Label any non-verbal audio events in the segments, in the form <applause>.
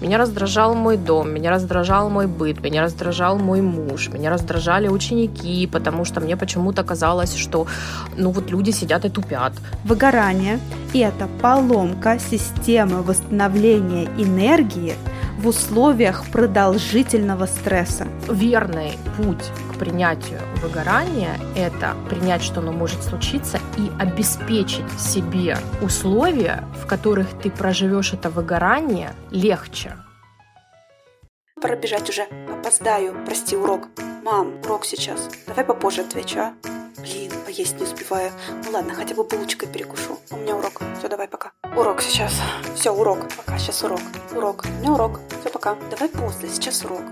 Меня раздражал мой дом, меня раздражал мой быт, меня раздражал мой муж, меня раздражали ученики, потому что мне почему-то казалось, что ну вот люди сидят и тупят. Выгорание – это поломка системы восстановления энергии в условиях продолжительного стресса. Верный путь принятию выгорания – это принять, что оно может случиться, и обеспечить себе условия, в которых ты проживешь это выгорание легче. Пора бежать уже. Опоздаю. Прости, урок. Мам, урок сейчас. Давай попозже отвечу, а? Блин, поесть не успеваю. Ну ладно, хотя бы булочкой перекушу. У меня урок. Все, давай, пока. Урок сейчас. Все, урок. Пока, сейчас урок. Урок. У меня урок. Все, пока. Давай после, сейчас урок.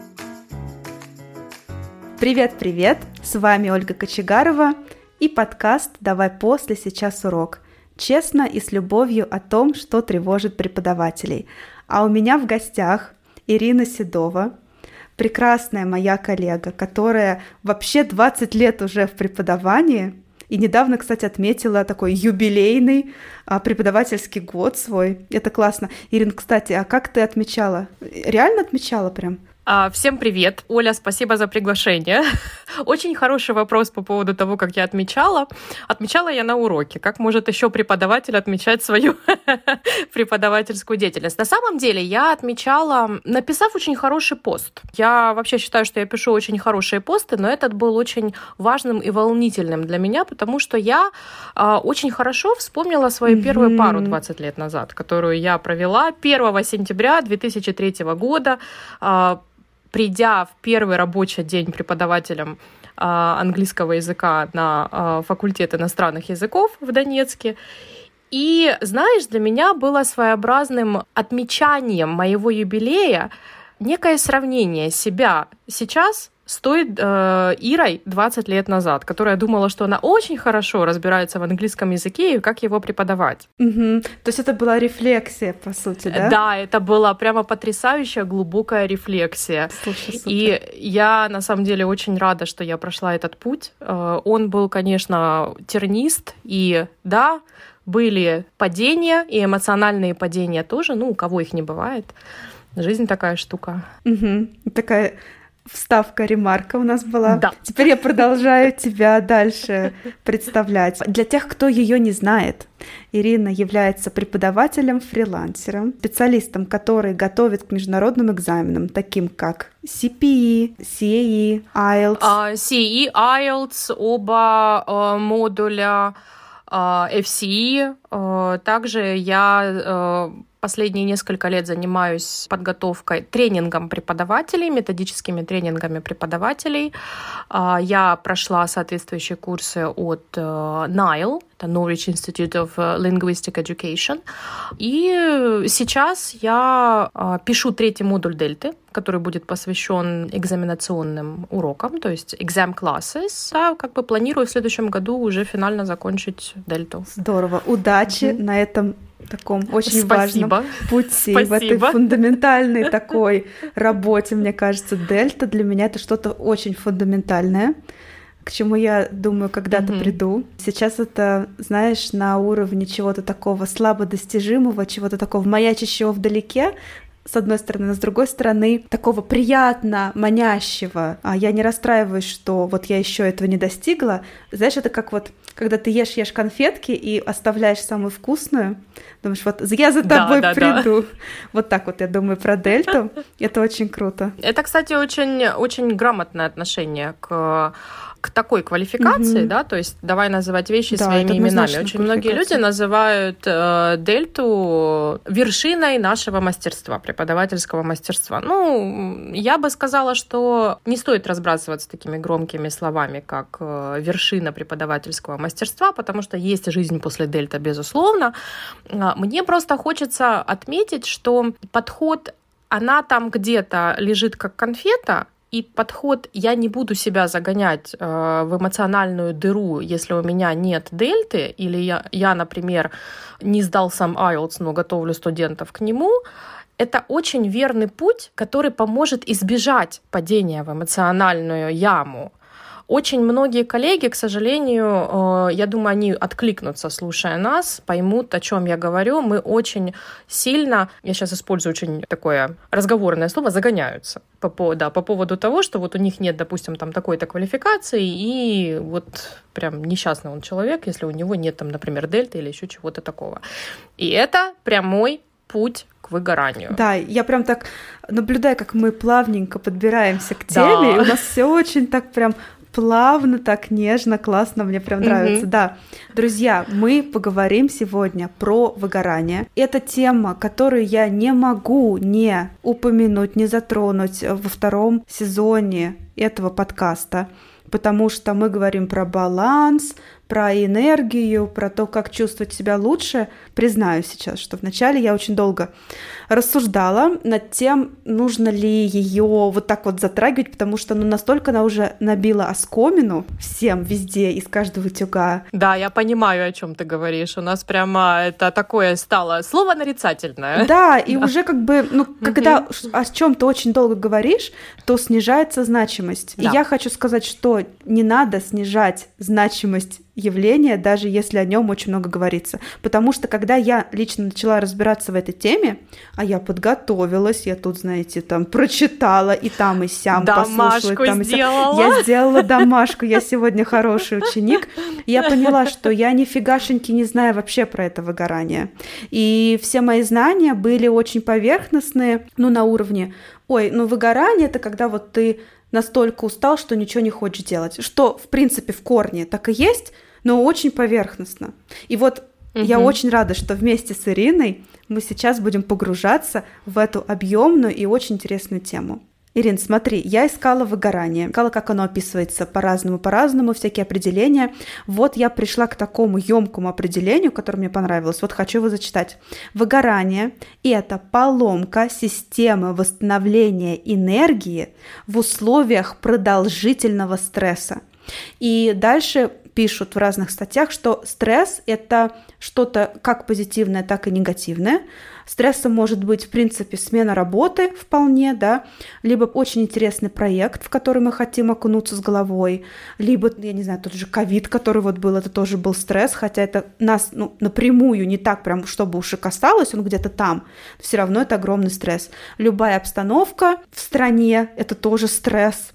Привет-привет! С вами Ольга Кочегарова и подкаст «Давай после, сейчас урок». Честно и с любовью о том, что тревожит преподавателей. А у меня в гостях Ирина Седова, прекрасная моя коллега, которая вообще 20 лет уже в преподавании, и недавно, кстати, отметила такой юбилейный а, преподавательский год свой. Это классно. Ирин, кстати, а как ты отмечала? Реально отмечала прям? А, всем привет. Оля, спасибо за приглашение. <laughs> Очень хороший вопрос по поводу того, как я отмечала. Отмечала я на уроке. Как может еще преподаватель отмечать свою <laughs> преподавательскую деятельность? На самом деле я отмечала, написав очень хороший пост. Я вообще считаю, что я пишу очень хорошие посты, но этот был очень важным и волнительным для меня, потому что я э, очень хорошо вспомнила свою первую пару 20 лет назад, которую я провела 1 сентября 2003 года. Э, придя в первый рабочий день преподавателем а, английского языка на а, факультет иностранных языков в Донецке. И, знаешь, для меня было своеобразным отмечанием моего юбилея некое сравнение себя сейчас стоит э, Ирой 20 лет назад, которая думала, что она очень хорошо разбирается в английском языке и как его преподавать. Угу. То есть это была рефлексия, по сути, да? Да, это была прямо потрясающая глубокая рефлексия. Слушай, И я на самом деле очень рада, что я прошла этот путь. Э, он был, конечно, тернист, и да, были падения, и эмоциональные падения тоже, ну, у кого их не бывает. Жизнь такая штука. Угу. Такая вставка, ремарка у нас была. Да. Теперь я продолжаю тебя дальше представлять. Для тех, кто ее не знает, Ирина является преподавателем-фрилансером, специалистом, который готовит к международным экзаменам, таким как CPE, CAE, IELTS. Uh, CE, IELTS, оба uh, модуля uh, FCE. Uh, также я uh, Последние несколько лет занимаюсь подготовкой, тренингом преподавателей, методическими тренингами преподавателей. А, я прошла соответствующие курсы от э, NILE, это Norwich Institute of Linguistic Education. И сейчас я а, пишу третий модуль Дельты, который будет посвящен экзаменационным урокам, то есть exam classes. А как бы планирую в следующем году уже финально закончить Дельту. Здорово. Удачи mm-hmm. на этом таком очень Спасибо. важном пути, Спасибо. в этой фундаментальной такой работе, мне кажется, дельта для меня это что-то очень фундаментальное, к чему я думаю, когда-то mm-hmm. приду. Сейчас это, знаешь, на уровне чего-то такого слабо достижимого, чего-то такого маячащего вдалеке, с одной стороны, но с другой стороны, такого приятно манящего. А я не расстраиваюсь, что вот я еще этого не достигла. Знаешь, это как вот, когда ты ешь, ешь конфетки и оставляешь самую вкусную, думаешь, вот я за тобой да, да, приду. Да. Вот так вот я думаю про дельту. <laughs> Это очень круто. Это, кстати, очень, очень грамотное отношение к к такой квалификации, mm-hmm. да, то есть давай называть вещи да, своими именами. Очень многие люди называют э, дельту вершиной нашего мастерства, преподавательского мастерства. Ну, я бы сказала, что не стоит разбрасываться такими громкими словами, как э, вершина преподавательского мастерства, потому что есть жизнь после дельта, безусловно. А, мне просто хочется отметить, что подход она там где-то лежит как конфета, и подход «я не буду себя загонять э, в эмоциональную дыру, если у меня нет дельты», или я, я, например, не сдал сам IELTS, но готовлю студентов к нему, это очень верный путь, который поможет избежать падения в эмоциональную яму. Очень многие коллеги, к сожалению, э, я думаю, они откликнутся, слушая нас, поймут, о чем я говорю. Мы очень сильно, я сейчас использую очень такое разговорное слово, загоняются по, по, да, по поводу того, что вот у них нет, допустим, там такой-то квалификации, и вот прям несчастный он человек, если у него нет там, например, дельта или еще чего-то такого. И это прямой путь к выгоранию. Да, я прям так наблюдаю, как мы плавненько подбираемся к теме, да. и у нас все очень так прям плавно, так нежно, классно, мне прям нравится. Mm-hmm. Да, друзья, мы поговорим сегодня про выгорание. Это тема, которую я не могу не упомянуть, не затронуть во втором сезоне этого подкаста, потому что мы говорим про баланс, про энергию, про то, как чувствовать себя лучше, признаю сейчас, что вначале я очень долго рассуждала над тем, нужно ли ее вот так вот затрагивать, потому что ну, настолько она уже набила оскомину всем везде, из каждого утюга. Да, я понимаю, о чем ты говоришь. У нас прямо это такое стало слово нарицательное. Да, и да. уже как бы, ну, когда о чем-то очень долго говоришь, то снижается значимость. Да. И я хочу сказать, что не надо снижать значимость явление, даже если о нем очень много говорится. Потому что когда я лично начала разбираться в этой теме, а я подготовилась, я тут, знаете, там прочитала и там, и сям домашку послушала. И там. И сям. Я сделала домашку, я сегодня хороший ученик. Я поняла, что я нифигашеньки не знаю вообще про это выгорание. И все мои знания были очень поверхностные, ну, на уровне, ой, ну, выгорание — это когда вот ты настолько устал, что ничего не хочешь делать. Что, в принципе, в корне так и есть, но очень поверхностно. И вот угу. я очень рада, что вместе с Ириной мы сейчас будем погружаться в эту объемную и очень интересную тему. Ирин, смотри, я искала выгорание, искала, как оно описывается по-разному, по-разному, всякие определения. Вот я пришла к такому емкому определению, которое мне понравилось. Вот хочу его зачитать. Выгорание – это поломка системы восстановления энергии в условиях продолжительного стресса. И дальше пишут в разных статьях, что стресс – это что-то как позитивное, так и негативное. Стрессом может быть, в принципе, смена работы вполне, да, либо очень интересный проект, в который мы хотим окунуться с головой, либо, я не знаю, тот же ковид, который вот был, это тоже был стресс, хотя это нас ну, напрямую не так прям, чтобы уж и касалось, он где-то там, все равно это огромный стресс. Любая обстановка в стране – это тоже стресс,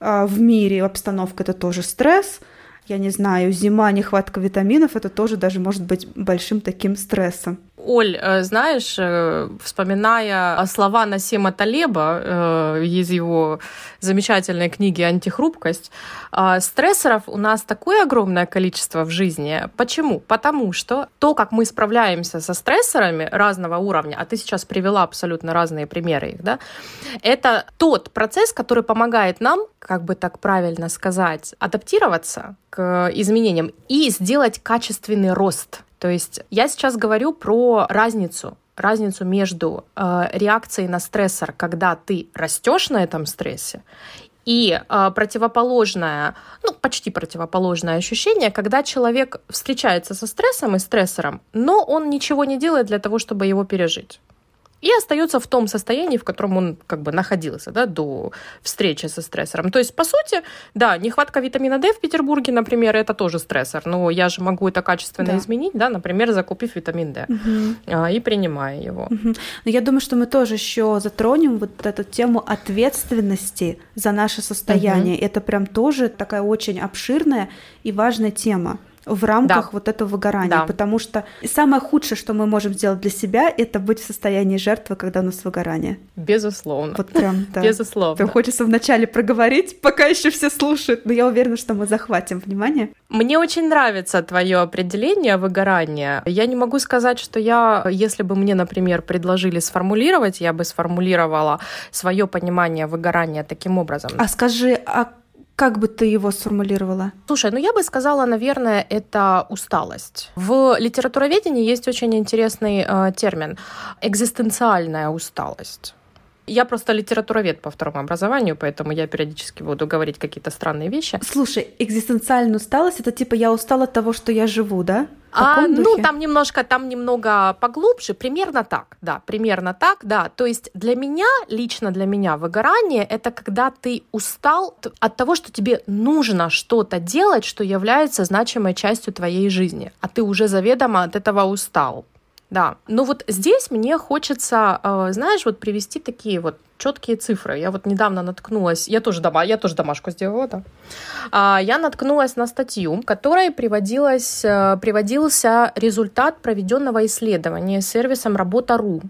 а, в мире обстановка – это тоже стресс – я не знаю, зима, нехватка витаминов, это тоже даже может быть большим таким стрессом. Оль, э, знаешь, э, вспоминая слова Насима Талеба э, из его замечательной книги «Антихрупкость», стрессоров у нас такое огромное количество в жизни. Почему? Потому что то, как мы справляемся со стрессорами разного уровня, а ты сейчас привела абсолютно разные примеры их, да, это тот процесс, который помогает нам, как бы так правильно сказать, адаптироваться к изменениям и сделать качественный рост то есть я сейчас говорю про разницу разницу между э, реакцией на стрессор, когда ты растешь на этом стрессе, и э, противоположное, ну, почти противоположное ощущение, когда человек встречается со стрессом и стрессором, но он ничего не делает для того, чтобы его пережить и остается в том состоянии, в котором он как бы находился да, до встречи со стрессором. То есть, по сути, да, нехватка витамина D в Петербурге, например, это тоже стрессор, но я же могу это качественно да. изменить, да, например, закупив витамин D угу. и принимая его. Угу. Но я думаю, что мы тоже еще затронем вот эту тему ответственности за наше состояние. Угу. Это прям тоже такая очень обширная и важная тема в рамках да. вот этого выгорания, да. потому что самое худшее, что мы можем сделать для себя, это быть в состоянии жертвы, когда у нас выгорание. Безусловно. Вот прям, да. Безусловно. Прям хочется вначале проговорить, пока еще все слушают, но я уверена, что мы захватим внимание. Мне очень нравится твое определение выгорания. Я не могу сказать, что я, если бы мне, например, предложили сформулировать, я бы сформулировала свое понимание выгорания таким образом. А скажи, а как бы ты его сформулировала? Слушай, ну я бы сказала, наверное, это усталость. В литературоведении есть очень интересный э, термин экзистенциальная усталость. Я просто литературовед по второму образованию, поэтому я периодически буду говорить какие-то странные вещи. Слушай, экзистенциальная усталость это типа я устала от того, что я живу, да? А, ну, там немножко, там немного поглубже, примерно так, да, примерно так, да. То есть для меня, лично для меня выгорание — это когда ты устал от того, что тебе нужно что-то делать, что является значимой частью твоей жизни, а ты уже заведомо от этого устал. Да, ну вот здесь мне хочется, э, знаешь, вот привести такие вот четкие цифры. Я вот недавно наткнулась, я тоже, дома, я тоже домашку сделала, да. А, я наткнулась на статью, в которой приводилось, э, приводился результат проведенного исследования сервисом Работа.ру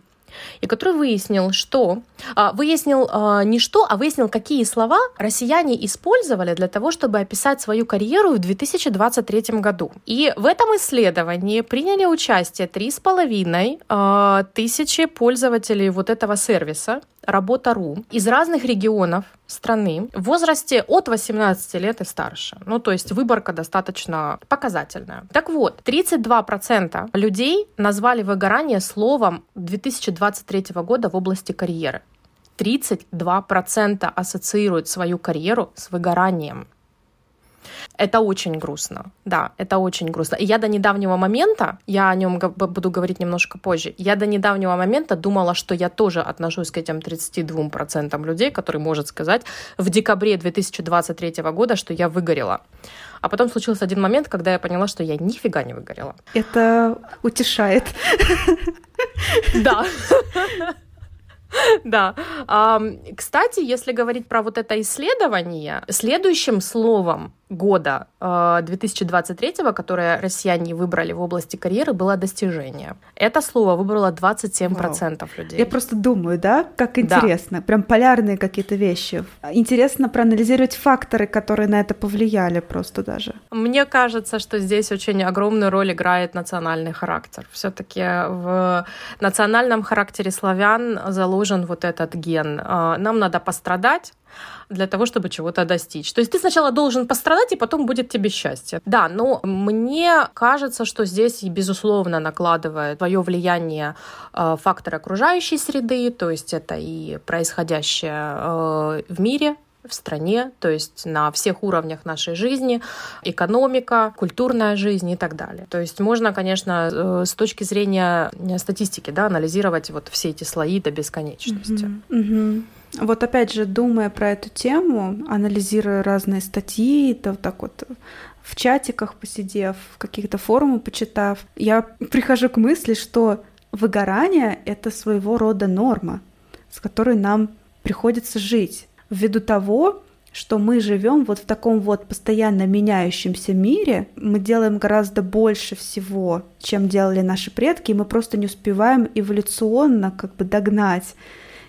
и который выяснил, что а, выяснил а, не что, а выяснил, какие слова россияне использовали для того, чтобы описать свою карьеру в 2023 году. И в этом исследовании приняли участие 3,5 а, тысячи пользователей вот этого сервиса Работа.ру из разных регионов страны в возрасте от 18 лет и старше. Ну, то есть выборка достаточно показательная. Так вот, 32% людей назвали выгорание словом 2023 года в области карьеры. 32% ассоциируют свою карьеру с выгоранием. Это очень грустно, да, это очень грустно. И я до недавнего момента, я о нем буду говорить немножко позже, я до недавнего момента думала, что я тоже отношусь к этим 32% людей, которые может сказать в декабре 2023 года, что я выгорела. А потом случился один момент, когда я поняла, что я нифига не выгорела. Это утешает. <laughs> Да. Да. Кстати, если говорить про вот это исследование, следующим словом года 2023, э, которое россияне выбрали в области карьеры, было достижение. Это слово выбрало 27% Вау. людей. Я просто думаю, да, как интересно. Да. Прям полярные какие-то вещи. Интересно проанализировать факторы, которые на это повлияли просто даже. Мне кажется, что здесь очень огромную роль играет национальный характер. Все-таки в национальном характере славян заложен вот этот ген. Э, нам надо пострадать, для того, чтобы чего-то достичь. То есть ты сначала должен пострадать, и потом будет тебе счастье. Да, но мне кажется, что здесь, безусловно, накладывает свое влияние э, фактор окружающей среды, то есть это и происходящее э, в мире, в стране, то есть на всех уровнях нашей жизни, экономика, культурная жизнь и так далее. То есть можно, конечно, э, с точки зрения статистики, да, анализировать вот все эти слои до бесконечности. Mm-hmm. Mm-hmm. Вот опять же, думая про эту тему, анализируя разные статьи, то так вот в чатиках посидев, в каких-то форумах почитав, я прихожу к мысли, что выгорание — это своего рода норма, с которой нам приходится жить, ввиду того, что мы живем вот в таком вот постоянно меняющемся мире, мы делаем гораздо больше всего, чем делали наши предки, и мы просто не успеваем эволюционно как бы догнать.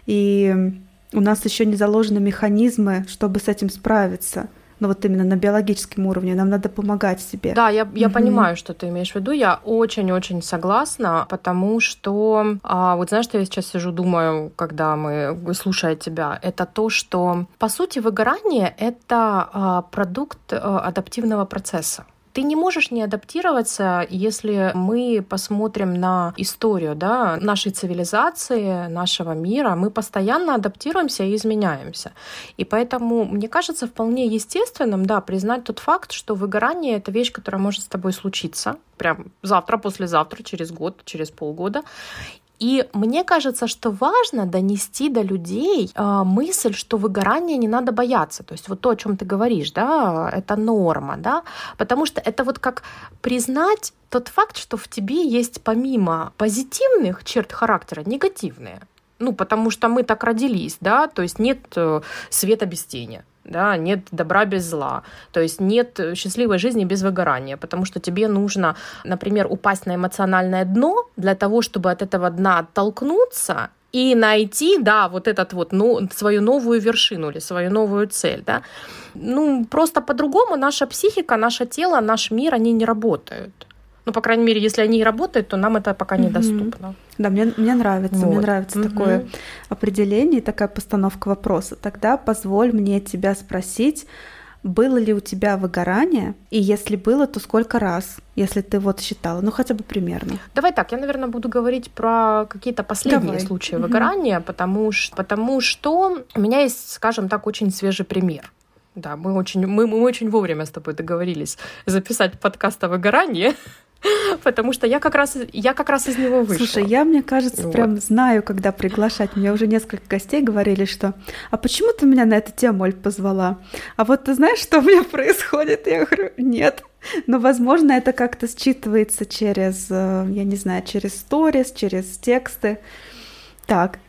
И у нас еще не заложены механизмы, чтобы с этим справиться. Но вот именно на биологическом уровне нам надо помогать себе. Да, я, я угу. понимаю, что ты имеешь в виду. Я очень-очень согласна, потому что а, вот знаешь, что я сейчас сижу, думаю, когда мы слушая тебя, это то, что по сути выгорание это а, продукт а, адаптивного процесса ты не можешь не адаптироваться, если мы посмотрим на историю да, нашей цивилизации, нашего мира. Мы постоянно адаптируемся и изменяемся. И поэтому, мне кажется, вполне естественным да, признать тот факт, что выгорание — это вещь, которая может с тобой случиться прям завтра, послезавтра, через год, через полгода. И мне кажется, что важно донести до людей э, мысль, что выгорания не надо бояться. То есть вот то, о чем ты говоришь, да, это норма, да, потому что это вот как признать тот факт, что в тебе есть помимо позитивных черт характера негативные. Ну, потому что мы так родились, да, то есть нет э, света без тени да, нет добра без зла, то есть нет счастливой жизни без выгорания, потому что тебе нужно, например, упасть на эмоциональное дно для того, чтобы от этого дна оттолкнуться и найти, да, вот этот вот, ну, свою новую вершину или свою новую цель, да. Ну, просто по-другому наша психика, наше тело, наш мир, они не работают. Ну, по крайней мере, если они и работают, то нам это пока недоступно. Да, мне, мне нравится, вот. мне нравится угу. такое определение, такая постановка вопроса. Тогда позволь мне тебя спросить, было ли у тебя выгорание, и если было, то сколько раз, если ты вот считала, ну хотя бы примерно. Давай так, я, наверное, буду говорить про какие-то последние Давай. случаи угу. выгорания, потому что, потому что у меня есть, скажем так, очень свежий пример. Да, мы очень, мы, мы очень вовремя с тобой договорились записать подкаст о выгорании. <laughs> Потому что я как раз, я как раз из него вышла. Слушай, я, мне кажется, вот. прям знаю, когда приглашать. Мне уже несколько гостей говорили, что «А почему ты меня на эту тему, Оль, позвала? А вот ты знаешь, что у меня <laughs> происходит?» Я говорю «Нет». Но, возможно, это как-то считывается через, э, я не знаю, через сторис, через тексты. Так,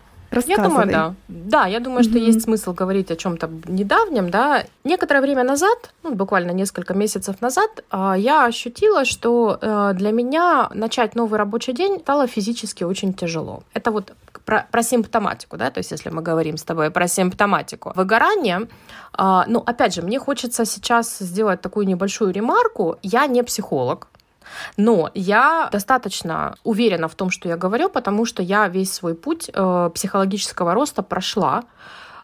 я думаю, да. Да, я думаю, mm-hmm. что есть смысл говорить о чем-то недавнем, да. Некоторое время назад, ну, буквально несколько месяцев назад, а, я ощутила, что э, для меня начать новый рабочий день стало физически очень тяжело. Это вот про, про симптоматику, да, то есть если мы говорим с тобой про симптоматику. Выгорание, а, ну, опять же, мне хочется сейчас сделать такую небольшую ремарку. Я не психолог, но я достаточно уверена в том, что я говорю, потому что я весь свой путь э, психологического роста прошла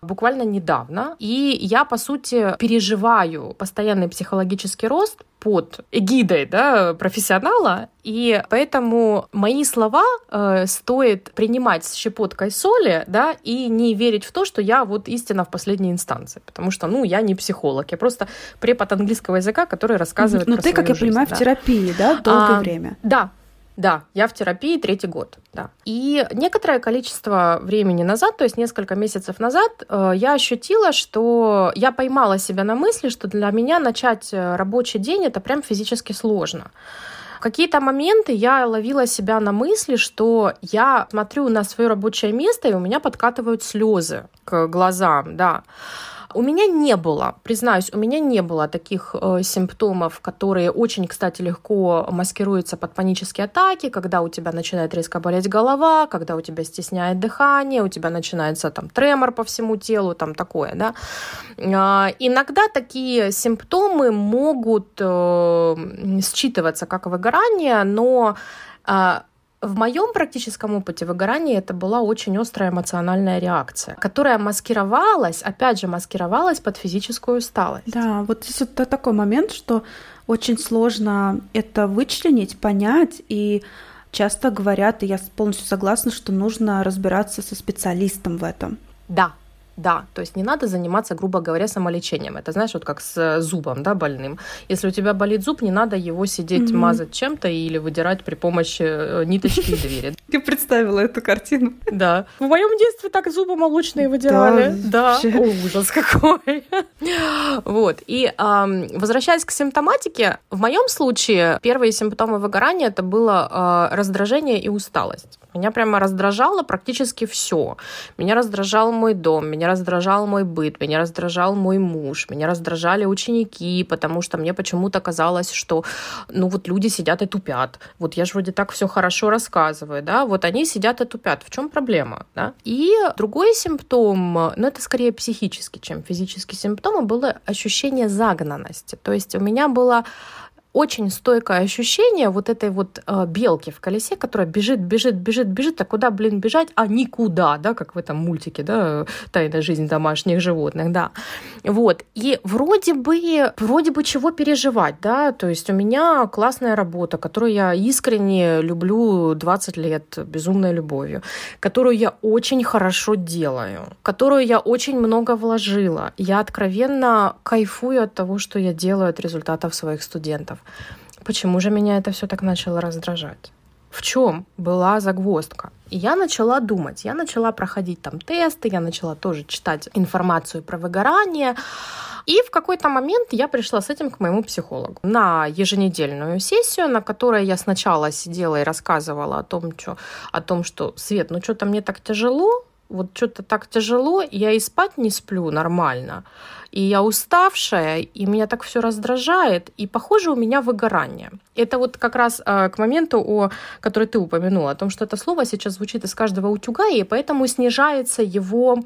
буквально недавно. И я, по сути, переживаю постоянный психологический рост под эгидой да, профессионала, и поэтому мои слова э, стоит принимать с щепоткой соли, да, и не верить в то, что я вот истина в последней инстанции, потому что, ну, я не психолог, я просто препод английского языка, который рассказывает. Ну, ты, как я жизнь, понимаю, да. в терапии, да, долгое а, время. Да, да, я в терапии третий год, да. И некоторое количество времени назад, то есть несколько месяцев назад, э, я ощутила, что я поймала себя на мысли, что для меня начать э, рабочий день это прям физически сложно. Какие-то моменты я ловила себя на мысли, что я смотрю на свое рабочее место, и у меня подкатывают слезы к глазам, да. У меня не было, признаюсь, у меня не было таких э, симптомов, которые очень, кстати, легко маскируются под панические атаки, когда у тебя начинает резко болеть голова, когда у тебя стесняет дыхание, у тебя начинается там тремор по всему телу, там такое, да. Э, иногда такие симптомы могут э, считываться как выгорание, но э, в моем практическом опыте выгорания это была очень острая эмоциональная реакция, которая маскировалась, опять же, маскировалась под физическую усталость. Да, вот здесь вот такой момент, что очень сложно это вычленить, понять, и часто говорят, и я полностью согласна, что нужно разбираться со специалистом в этом. Да, да, то есть не надо заниматься, грубо говоря, самолечением. Это знаешь, вот как с э, зубом, да, больным. Если у тебя болит зуб, не надо его сидеть mm-hmm. мазать чем-то или выдирать при помощи э, ниточки и двери. <laughs> Ты представила эту картину? Да. В моем детстве так зубы молочные выдирали. Да. О, ужас какой. <laughs> Вот. И возвращаясь к симптоматике, в моем случае первые симптомы выгорания это было а, раздражение и усталость. Меня прямо раздражало практически все. Меня раздражал мой дом, меня раздражал мой быт, меня раздражал мой муж, меня раздражали ученики, потому что мне почему-то казалось, что ну вот люди сидят и тупят. Вот я же вроде так все хорошо рассказываю, да, вот они сидят и тупят. В чем проблема, да? И другой симптом, ну это скорее психический, чем физический симптом, было ощущение загнанности. То есть у меня было очень стойкое ощущение вот этой вот э, белки в колесе, которая бежит, бежит, бежит, бежит, а куда, блин, бежать, а никуда, да, как в этом мультике, да, «Тайная жизнь домашних животных», да. Вот, и вроде бы, вроде бы чего переживать, да, то есть у меня классная работа, которую я искренне люблю 20 лет безумной любовью, которую я очень хорошо делаю, которую я очень много вложила. Я откровенно кайфую от того, что я делаю от результатов своих студентов. Почему же меня это все так начало раздражать? В чем была загвоздка? И я начала думать, я начала проходить там тесты, я начала тоже читать информацию про выгорание. И в какой-то момент я пришла с этим к моему психологу на еженедельную сессию, на которой я сначала сидела и рассказывала о том, что, о том, что Свет, ну что-то мне так тяжело, вот что-то так тяжело, я и спать не сплю нормально и я уставшая, и меня так все раздражает, и, похоже, у меня выгорание. Это вот как раз э, к моменту, о, который ты упомянула, о том, что это слово сейчас звучит из каждого утюга, и поэтому снижается его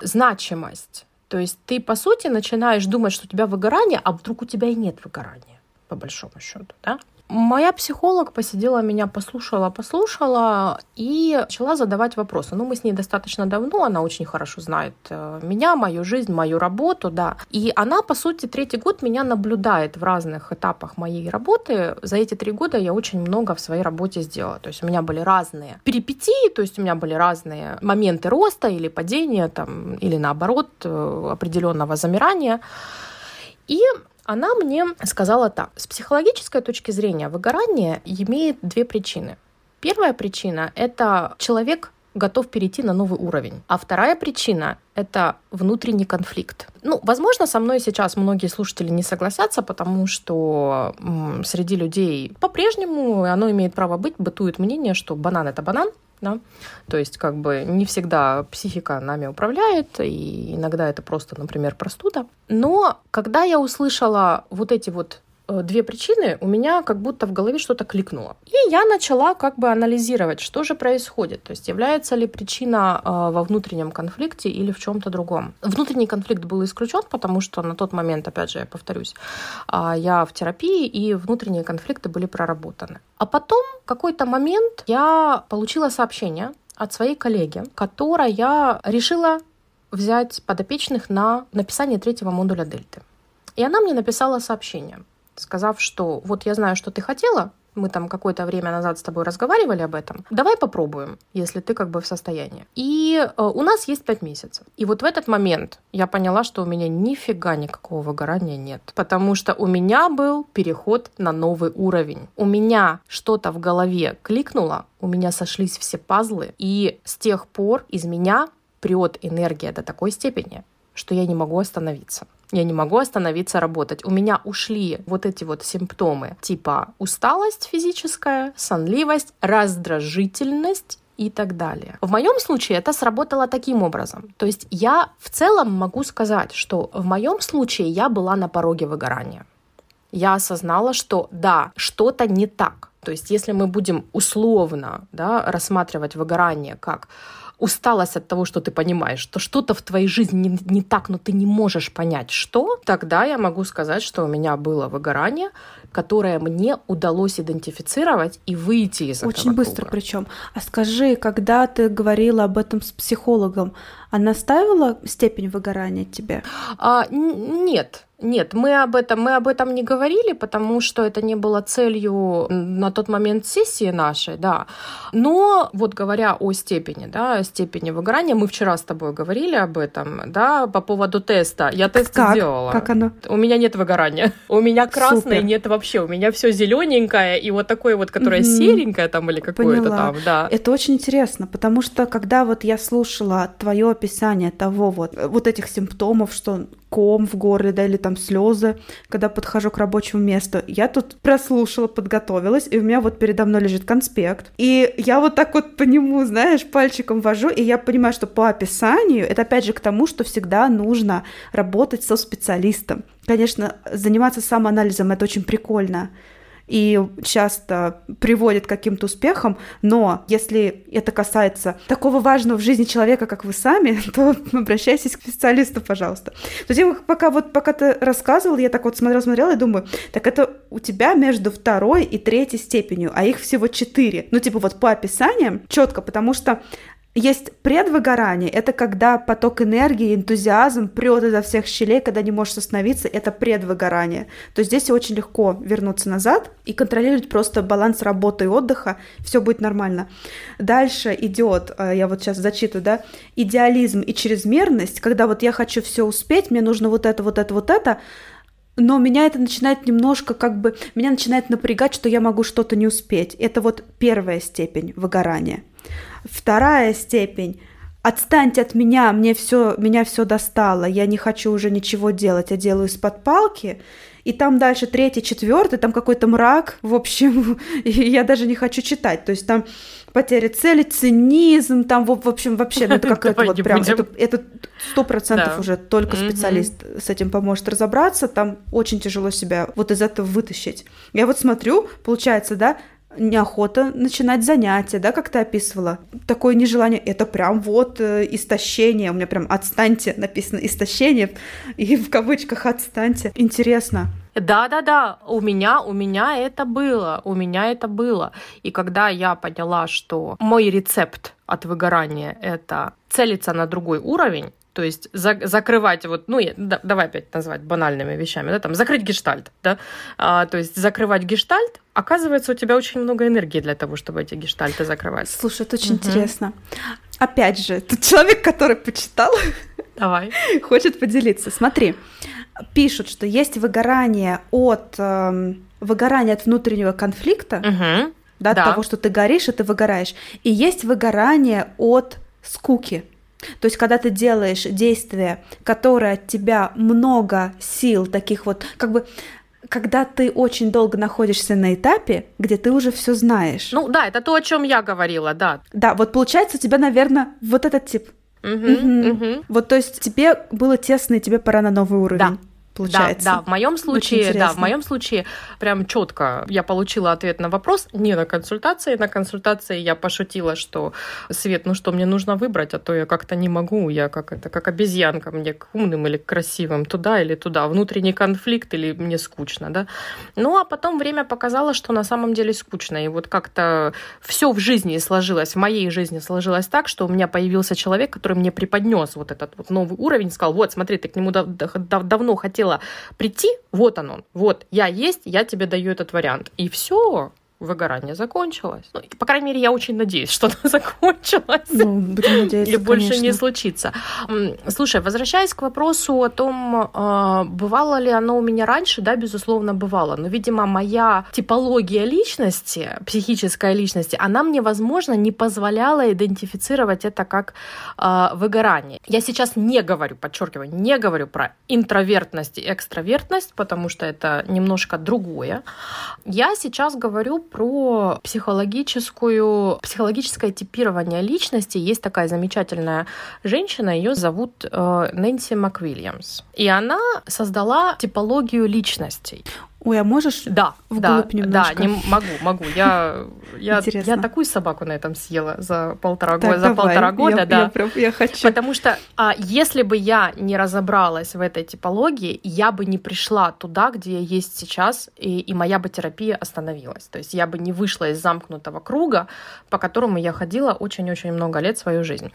значимость. То есть ты, по сути, начинаешь думать, что у тебя выгорание, а вдруг у тебя и нет выгорания, по большому счету, да? Моя психолог посидела меня, послушала, послушала и начала задавать вопросы. Ну, мы с ней достаточно давно, она очень хорошо знает э, меня, мою жизнь, мою работу, да. И она, по сути, третий год меня наблюдает в разных этапах моей работы. За эти три года я очень много в своей работе сделала. То есть у меня были разные перипетии, то есть у меня были разные моменты роста или падения, там, или наоборот, э, определенного замирания. И она мне сказала так. С психологической точки зрения выгорание имеет две причины. Первая причина — это человек готов перейти на новый уровень. А вторая причина — это внутренний конфликт. Ну, возможно, со мной сейчас многие слушатели не согласятся, потому что м, среди людей по-прежнему оно имеет право быть, бытует мнение, что банан — это банан, да? То есть как бы не всегда психика нами управляет, и иногда это просто, например, простуда. Но когда я услышала вот эти вот две причины, у меня как будто в голове что-то кликнуло. И я начала как бы анализировать, что же происходит. То есть является ли причина э, во внутреннем конфликте или в чем-то другом. Внутренний конфликт был исключен, потому что на тот момент, опять же, я повторюсь, э, я в терапии, и внутренние конфликты были проработаны. А потом, в какой-то момент, я получила сообщение от своей коллеги, которая решила взять подопечных на написание третьего модуля Дельты. И она мне написала сообщение сказав, что вот я знаю, что ты хотела, мы там какое-то время назад с тобой разговаривали об этом. Давай попробуем, если ты как бы в состоянии. И э, у нас есть пять месяцев. И вот в этот момент я поняла, что у меня нифига никакого выгорания нет. Потому что у меня был переход на новый уровень. У меня что-то в голове кликнуло, у меня сошлись все пазлы. И с тех пор из меня прет энергия до такой степени, что я не могу остановиться. Я не могу остановиться работать. У меня ушли вот эти вот симптомы типа усталость физическая, сонливость, раздражительность и так далее. В моем случае это сработало таким образом. То есть я в целом могу сказать, что в моем случае я была на пороге выгорания. Я осознала, что да, что-то не так. То есть если мы будем условно да, рассматривать выгорание как усталость от того, что ты понимаешь, что что-то в твоей жизни не, не так, но ты не можешь понять, что, тогда я могу сказать, что у меня было выгорание, которое мне удалось идентифицировать и выйти из Очень этого Очень быстро причем. А скажи, когда ты говорила об этом с психологом, она ставила степень выгорания тебе? А, нет, нет, мы об этом, мы об этом не говорили, потому что это не было целью на тот момент сессии нашей, да. Но вот говоря о степени, да, степени выгорания, мы вчера с тобой говорили об этом, да, по поводу теста. Я тест как? сделала. Как оно? У меня нет выгорания. У меня красное нет вообще. У меня все зелененькое и вот такое вот, которое mm-hmm. серенькое там или какое-то там, да. Это очень интересно, потому что когда вот я слушала твое описание того вот, вот этих симптомов, что ком в горле, да, или там слезы, когда подхожу к рабочему месту. Я тут прослушала, подготовилась, и у меня вот передо мной лежит конспект. И я вот так вот по нему, знаешь, пальчиком вожу, и я понимаю, что по описанию, это опять же к тому, что всегда нужно работать со специалистом. Конечно, заниматься самоанализом это очень прикольно, и часто приводит к каким-то успехам, но если это касается такого важного в жизни человека, как вы сами, <laughs> то обращайтесь к специалисту, пожалуйста. То есть пока вот пока ты рассказывал, я так вот смотрела, смотрела и думаю, так это у тебя между второй и третьей степенью, а их всего четыре. Ну, типа вот по описаниям четко, потому что есть предвыгорание, это когда поток энергии, энтузиазм прет изо всех щелей, когда не можешь остановиться, это предвыгорание. То есть здесь очень легко вернуться назад и контролировать просто баланс работы и отдыха, все будет нормально. Дальше идет, э, я вот сейчас зачитываю, да, идеализм и чрезмерность, когда вот я хочу все успеть, мне нужно вот это, вот это, вот это, но меня это начинает немножко как бы, меня начинает напрягать, что я могу что-то не успеть. Это вот первая степень выгорания. Вторая степень отстаньте от меня, мне все, меня все достало, я не хочу уже ничего делать, я делаю из-под палки. И там дальше третий, четвертый, там какой-то мрак, в общем, <laughs> я даже не хочу читать. То есть там потеря цели, цинизм, там, в, общем, вообще, ну, это как <laughs> это вот прям, это сто процентов уже только специалист с этим поможет разобраться, там очень тяжело себя вот из этого вытащить. Я вот смотрю, получается, да, неохота начинать занятия, да, как ты описывала. Такое нежелание, это прям вот э, истощение, у меня прям «отстаньте» написано «истощение», и в кавычках «отстаньте». Интересно. Да, да, да, у меня, у меня это было, у меня это было. И когда я поняла, что мой рецепт от выгорания это целиться на другой уровень, то есть за, закрывать вот, ну, да, давай опять назвать банальными вещами, да, там, закрыть гештальт, да, а, то есть закрывать гештальт, оказывается, у тебя очень много энергии для того, чтобы эти гештальты закрывать. Слушай, это очень угу. интересно. Опять же, тут человек, который почитал, Давай. <laughs> хочет поделиться. Смотри, пишут, что есть выгорание от э, выгорание от внутреннего конфликта, угу. да, да, от того, что ты горишь, и ты выгораешь, и есть выгорание от скуки. То есть, когда ты делаешь действие, которое от тебя много сил, таких вот, как бы, когда ты очень долго находишься на этапе, где ты уже все знаешь. Ну да, это то, о чем я говорила, да. Да, вот получается у тебя, наверное, вот этот тип. Угу, угу. Угу. Вот, то есть тебе было тесно, и тебе пора на новый уровень. Да получается. Да, да, в моем случае, да, в моем случае прям четко я получила ответ на вопрос не на консультации. На консультации я пошутила, что Свет, ну что, мне нужно выбрать, а то я как-то не могу, я как это, как обезьянка, мне к умным или к красивым, туда или туда, внутренний конфликт или мне скучно, да. Ну, а потом время показало, что на самом деле скучно, и вот как-то все в жизни сложилось, в моей жизни сложилось так, что у меня появился человек, который мне преподнес вот этот вот новый уровень, сказал, вот, смотри, ты к нему дав- дав- давно хотел хотела прийти, вот он он, вот я есть, я тебе даю этот вариант. И все, выгорание закончилось. Ну, по крайней мере, я очень надеюсь, что оно <laughs> закончилось. Ну, будем надеяться, Или больше конечно. не случится. Слушай, возвращаясь к вопросу о том, а, бывало ли оно у меня раньше, да, безусловно, бывало. Но, видимо, моя типология личности, психическая личности, она мне, возможно, не позволяла идентифицировать это как э, выгорание. Я сейчас не говорю, подчеркиваю, не говорю про интровертность и экстравертность, потому что это немножко другое. Я сейчас говорю про психологическую, психологическое типирование личности. Есть такая замечательная женщина, ее зовут э, Нэнси МакВильямс. И она создала типологию личностей. Ой, а можешь да, вглубь да, немножко? Да, не могу, могу. Я, я, я такую собаку на этом съела за полтора, так, года, за полтора года, я, да. Я, я хочу. Потому что а, если бы я не разобралась в этой типологии, я бы не пришла туда, где я есть сейчас, и, и моя бы терапия остановилась. То есть я бы не вышла из замкнутого круга, по которому я ходила очень-очень много лет свою жизнь.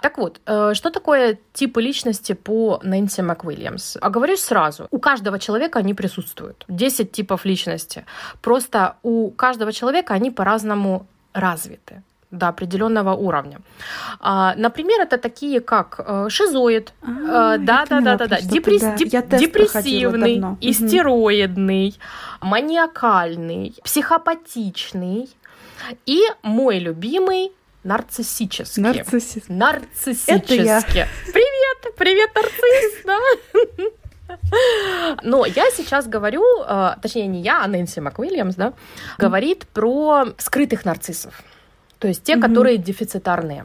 Так вот, э, что такое типы личности по Нэнси МакВильямс? Оговорюсь сразу. У каждого человека они присутствуют 10 типов личности. Просто у каждого человека они по-разному развиты до определенного уровня. А, например, это такие как э, шизоид, а, э, да, да, да, да, да, депресс... да. депрессивный, истероидный, угу. маниакальный, психопатичный и мой любимый нарциссический. Нарциссический. Нарциссический. Привет, привет, нарцисс, да. <laughs> Но я сейчас говорю, э, точнее не я, а Нэнси МакУильямс, да, говорит про скрытых нарциссов. То есть те, которые дефицитарные.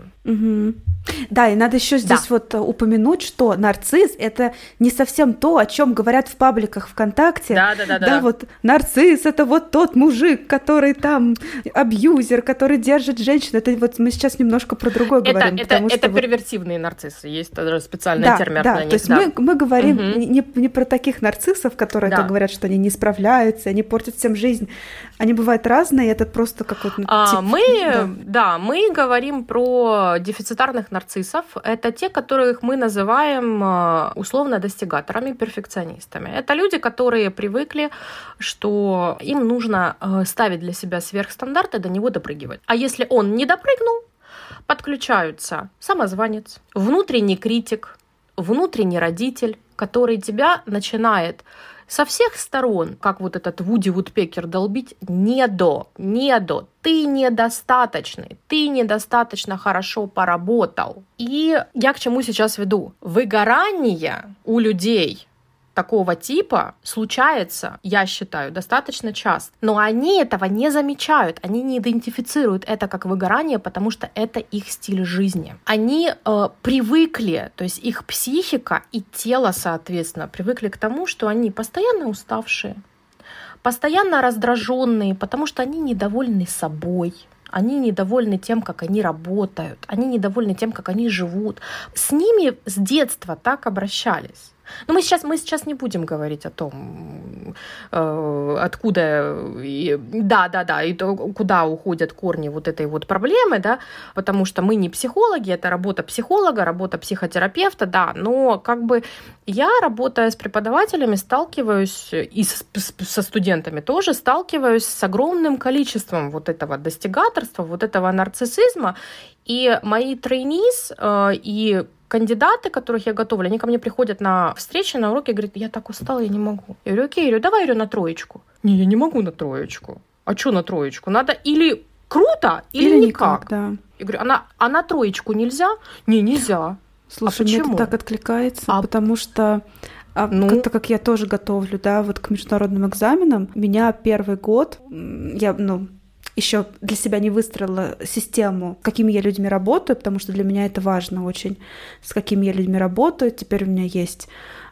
Да, и надо еще здесь да. вот э, упомянуть, что нарцисс это не совсем то, о чем говорят в пабликах ВКонтакте. Да, да, да, да. Да, вот нарцисс это вот тот мужик, который там абьюзер, который держит женщин. Это вот мы сейчас немножко про другое это, говорим. Это, это вот... нарциссы, есть даже специальный да, термин да, для них. То есть да. мы, мы говорим угу. не, не про таких нарциссов, которые да. говорят, что они не справляются, они портят всем жизнь. Они бывают разные, это просто какой-то... А, тип... Мы, да. да, мы говорим про дефицитарных нарциссов — это те, которых мы называем э, условно достигаторами, перфекционистами. Это люди, которые привыкли, что им нужно э, ставить для себя сверхстандарты, до него допрыгивать. А если он не допрыгнул, подключаются самозванец, внутренний критик, внутренний родитель, который тебя начинает со всех сторон, как вот этот Вуди Вудпекер долбить, не до, не до. Ты недостаточный, ты недостаточно хорошо поработал. И я к чему сейчас веду? Выгорание у людей такого типа случается, я считаю, достаточно часто. Но они этого не замечают, они не идентифицируют это как выгорание, потому что это их стиль жизни. Они э, привыкли, то есть их психика и тело, соответственно, привыкли к тому, что они постоянно уставшие, постоянно раздраженные, потому что они недовольны собой, они недовольны тем, как они работают, они недовольны тем, как они живут. С ними с детства так обращались. Но мы сейчас, мы сейчас не будем говорить о том, э, откуда, и, да, да, да, и то, куда уходят корни вот этой вот проблемы, да, потому что мы не психологи, это работа психолога, работа психотерапевта, да, но как бы я, работая с преподавателями, сталкиваюсь и с, со студентами тоже сталкиваюсь с огромным количеством вот этого достигаторства, вот этого нарциссизма, и мои трейниз э, и кандидаты, которых я готовлю, они ко мне приходят на встречи, на уроки и говорят, я так устала, я не могу. Я говорю, окей, я говорю, давай, я говорю, на троечку. Не, я не могу на троечку. А что на троечку? Надо или круто, или, или никак. никак да. Я говорю, а на, а на троечку нельзя? Не, нельзя. Слушай, а мне это так откликается, а... потому что а ну... как-то как я тоже готовлю, да, вот к международным экзаменам, меня первый год, я, ну, еще для себя не выстроила систему, с какими я людьми работаю, потому что для меня это важно очень, с какими я людьми работаю. Теперь у меня есть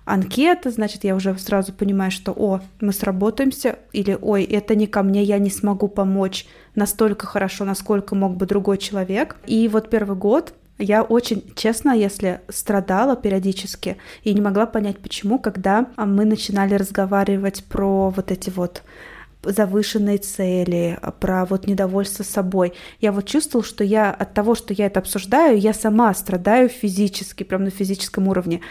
анкета, значит, я уже сразу понимаю, что, о, мы сработаемся, или, ой, это не ко мне, я не смогу помочь настолько хорошо, насколько мог бы другой человек. И вот первый год я очень, честно, если страдала периодически и не могла понять, почему, когда мы начинали разговаривать про вот эти вот завышенные цели, про вот недовольство собой. Я вот чувствовала, что я от того, что я это обсуждаю, я сама страдаю физически, прям на физическом уровне.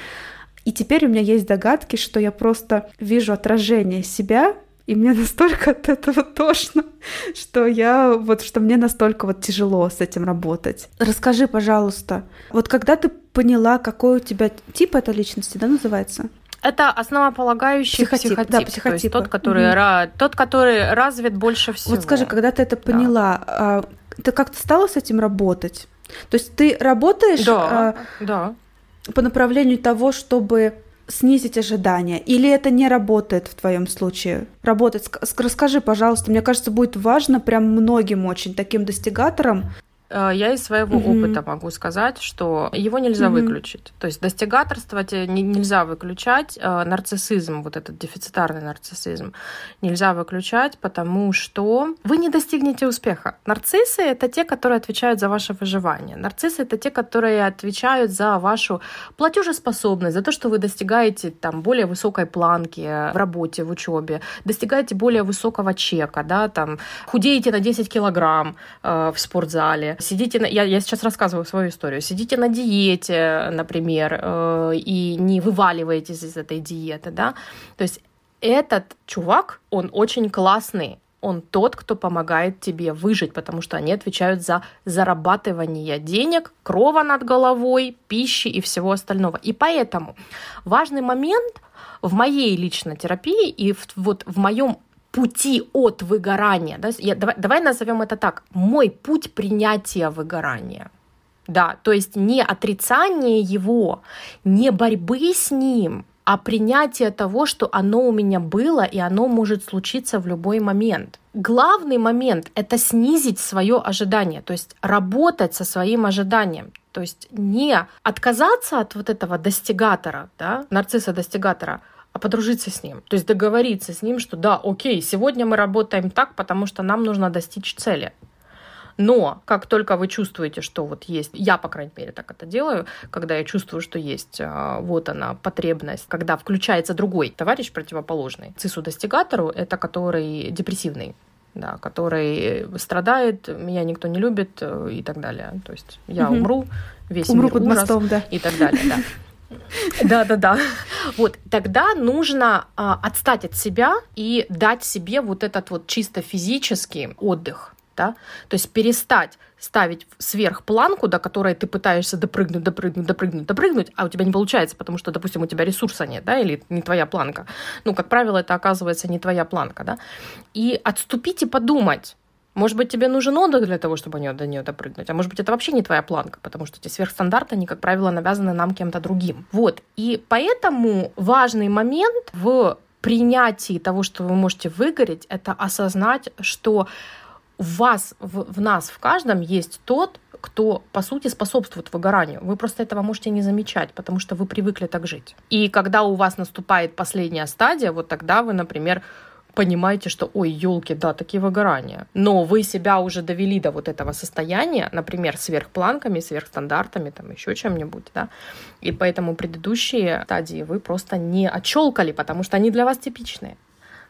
И теперь у меня есть догадки, что я просто вижу отражение себя, и мне <laughs> настолько от этого тошно, что я вот, что мне настолько вот тяжело с этим работать. Расскажи, пожалуйста, вот когда ты поняла, какой у тебя тип этой личности, да, называется? Это основополагающий психотип, психотип, да, психотип. То есть тот, который, угу. ра, тот, который развит больше всего. Вот скажи, когда ты это поняла, да. ты как-то стала с этим работать? То есть ты работаешь да, а, да. по направлению того, чтобы снизить ожидания? Или это не работает в твоем случае? Работает. Расскажи, пожалуйста. Мне кажется, будет важно прям многим очень таким достигаторам я из своего mm-hmm. опыта могу сказать, что его нельзя mm-hmm. выключить. То есть достигаторство нельзя выключать, э, нарциссизм, вот этот дефицитарный нарциссизм, нельзя выключать, потому что вы не достигнете успеха. Нарциссы — это те, которые отвечают за ваше выживание. Нарциссы — это те, которые отвечают за вашу платежеспособность, за то, что вы достигаете там более высокой планки в работе, в учебе, достигаете более высокого чека, да, там худеете на 10 килограмм э, в спортзале, сидите на... Я, я сейчас рассказываю свою историю. Сидите на диете, например, э, и не вываливаетесь из этой диеты, да. То есть этот чувак, он очень классный, он тот, кто помогает тебе выжить, потому что они отвечают за зарабатывание денег, крова над головой, пищи и всего остального. И поэтому важный момент в моей личной терапии и в, вот в моем пути от выгорания. Да? Я, давай, давай назовем это так. Мой путь принятия выгорания. Да, то есть не отрицание его, не борьбы с ним, а принятие того, что оно у меня было и оно может случиться в любой момент. Главный момент — это снизить свое ожидание, то есть работать со своим ожиданием. То есть не отказаться от вот этого достигатора, да, нарцисса-достигатора, а подружиться с ним. То есть договориться с ним, что да, окей, сегодня мы работаем так, потому что нам нужно достичь цели. Но как только вы чувствуете, что вот есть, я, по крайней мере, так это делаю, когда я чувствую, что есть а, вот она, потребность, когда включается другой товарищ противоположный. Цису-достигатору — это который депрессивный, да, который страдает, меня никто не любит э, и так далее. То есть я угу. умру, весь умру мир под ужас мостом, да. и так далее, да. <laughs> Да, да, да. Вот тогда нужно а, отстать от себя и дать себе вот этот вот чисто физический отдых. Да? То есть перестать ставить сверх планку, до которой ты пытаешься допрыгнуть, допрыгнуть, допрыгнуть, допрыгнуть, а у тебя не получается, потому что, допустим, у тебя ресурса нет, да, или не твоя планка. Ну, как правило, это оказывается не твоя планка, да. И отступить и подумать, может быть, тебе нужен отдых для того, чтобы до нее допрыгнуть, а может быть, это вообще не твоя планка, потому что эти сверхстандарты, они, как правило, навязаны нам кем-то другим. Вот, и поэтому важный момент в принятии того, что вы можете выгореть, это осознать, что в вас, в, в нас, в каждом есть тот, кто, по сути, способствует выгоранию. Вы просто этого можете не замечать, потому что вы привыкли так жить. И когда у вас наступает последняя стадия, вот тогда вы, например, понимаете, что, ой, елки, да, такие выгорания. Но вы себя уже довели до вот этого состояния, например, сверхпланками, сверхстандартами, там еще чем-нибудь, да, и поэтому предыдущие стадии вы просто не отчелкали, потому что они для вас типичные.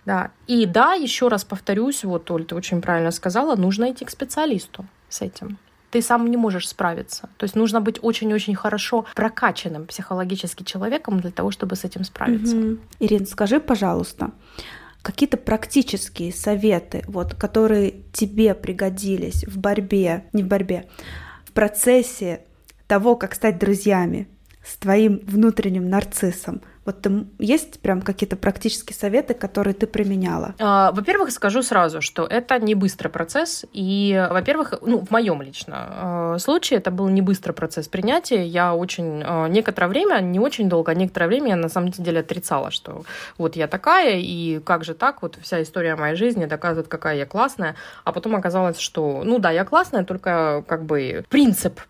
Да. И да, еще раз повторюсь, вот, Оль, ты очень правильно сказала, нужно идти к специалисту с этим ты сам не можешь справиться. То есть нужно быть очень-очень хорошо прокачанным психологически человеком для того, чтобы с этим справиться. Угу. Ирин, скажи, пожалуйста, какие-то практические советы, вот, которые тебе пригодились в борьбе, не в борьбе, в процессе того, как стать друзьями с твоим внутренним нарциссом. Вот ты, есть прям какие-то практические советы, которые ты применяла? А, во-первых, скажу сразу, что это не быстрый процесс. И, во-первых, ну, в моем лично э, случае это был не быстрый процесс принятия. Я очень э, некоторое время, не очень долго, а некоторое время я на самом деле отрицала, что вот я такая, и как же так, вот вся история моей жизни доказывает, какая я классная. А потом оказалось, что, ну да, я классная, только как бы принцип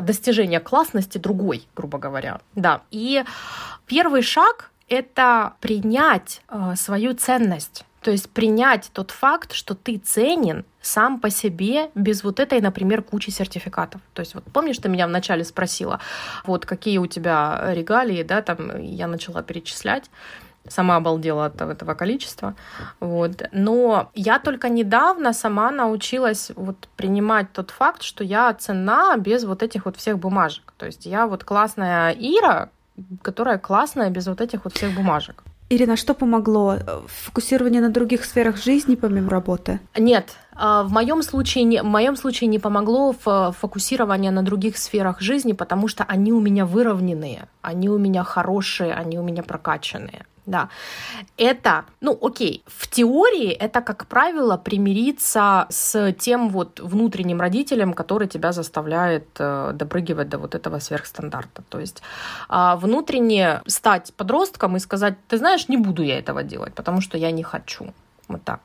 достижения классности другой, грубо говоря. Да. И первый шаг — это принять э, свою ценность. То есть принять тот факт, что ты ценен сам по себе, без вот этой, например, кучи сертификатов. То есть вот помнишь, ты меня вначале спросила, вот какие у тебя регалии, да, там я начала перечислять сама обалдела от этого количества. Вот. Но я только недавно сама научилась вот принимать тот факт, что я цена без вот этих вот всех бумажек. То есть я вот классная Ира, которая классная без вот этих вот всех бумажек. Ирина, что помогло? Фокусирование на других сферах жизни помимо работы? Нет, а, в моем случае не, в моем случае не помогло фокусирование на других сферах жизни, потому что они у меня выровненные, они у меня хорошие, они у меня прокачанные да. Это, ну, окей, в теории это, как правило, примириться с тем вот внутренним родителем, который тебя заставляет э, допрыгивать до вот этого сверхстандарта. То есть э, внутренне стать подростком и сказать, ты знаешь, не буду я этого делать, потому что я не хочу. Вот так.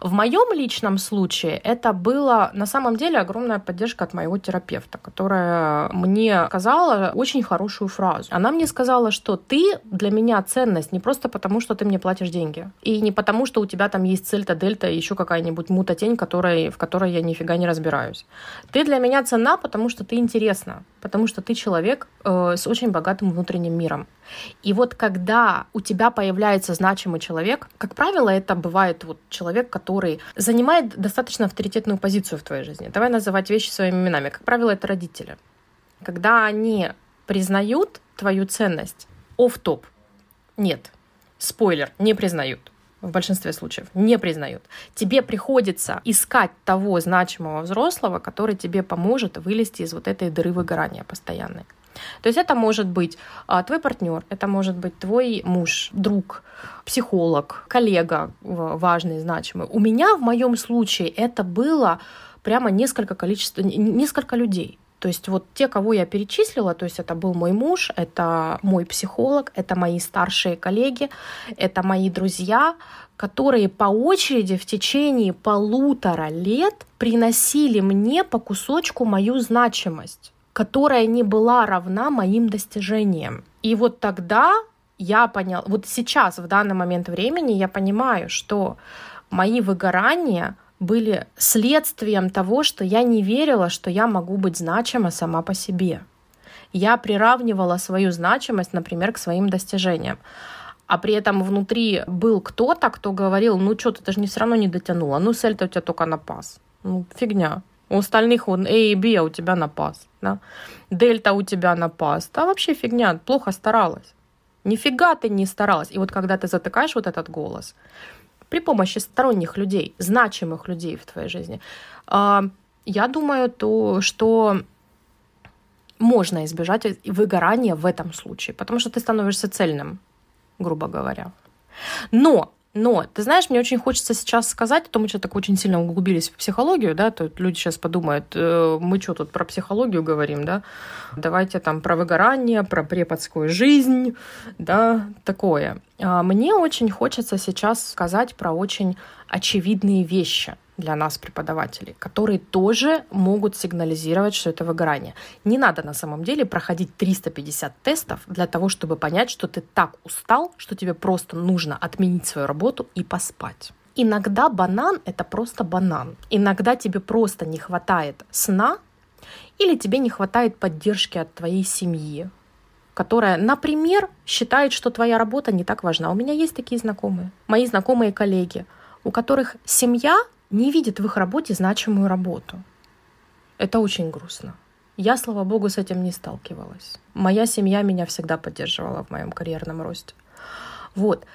В моем личном случае это было на самом деле огромная поддержка от моего терапевта, которая мне сказала очень хорошую фразу. Она мне сказала, что ты для меня ценность не просто потому, что ты мне платишь деньги, и не потому, что у тебя там есть цельта, дельта еще какая-нибудь мута-тень, которой, в которой я нифига не разбираюсь. Ты для меня цена, потому что ты интересна, потому что ты человек э, с очень богатым внутренним миром. И вот когда у тебя появляется значимый человек, как правило, это бывает вот человек, который занимает достаточно авторитетную позицию в твоей жизни. Давай называть вещи своими именами. Как правило, это родители. Когда они признают твою ценность, оф топ нет, спойлер, не признают в большинстве случаев не признают. Тебе приходится искать того значимого взрослого, который тебе поможет вылезти из вот этой дыры выгорания постоянной. То есть это может быть а, твой партнер, это может быть твой муж, друг, психолог, коллега важный, значимый. У меня в моем случае это было прямо несколько количества, несколько людей. То есть вот те, кого я перечислила, то есть это был мой муж, это мой психолог, это мои старшие коллеги, это мои друзья, которые по очереди в течение полутора лет приносили мне по кусочку мою значимость которая не была равна моим достижениям. И вот тогда я понял, вот сейчас, в данный момент времени, я понимаю, что мои выгорания были следствием того, что я не верила, что я могу быть значима сама по себе. Я приравнивала свою значимость, например, к своим достижениям. А при этом внутри был кто-то, кто говорил, ну что, ты даже не все равно не дотянула, ну цель-то у тебя только на пас. Ну, фигня. У остальных он A и B, а у тебя на пас. Да? Дельта у тебя на пас. Да вообще фигня, плохо старалась. Нифига ты не старалась. И вот когда ты затыкаешь вот этот голос, при помощи сторонних людей, значимых людей в твоей жизни, а, я думаю, то, что можно избежать выгорания в этом случае, потому что ты становишься цельным, грубо говоря. Но но, ты знаешь, мне очень хочется сейчас сказать, а то мы что-то так очень сильно углубились в психологию, да, то люди сейчас подумают, э, мы что тут про психологию говорим, да, давайте там про выгорание, про преподскую жизнь, да, такое. А мне очень хочется сейчас сказать про очень очевидные вещи. Для нас, преподавателей, которые тоже могут сигнализировать, что это выгорание. Не надо на самом деле проходить 350 тестов для того, чтобы понять, что ты так устал, что тебе просто нужно отменить свою работу и поспать. Иногда банан — это просто банан. Иногда тебе просто не хватает сна или тебе не хватает поддержки от твоей семьи, которая, например, считает, что твоя работа не так важна. У меня есть такие знакомые, мои знакомые коллеги, у которых семья не видит в их работе значимую работу. Это очень грустно. Я, слава богу, с этим не сталкивалась. Моя семья меня всегда поддерживала в моем карьерном росте. Вот.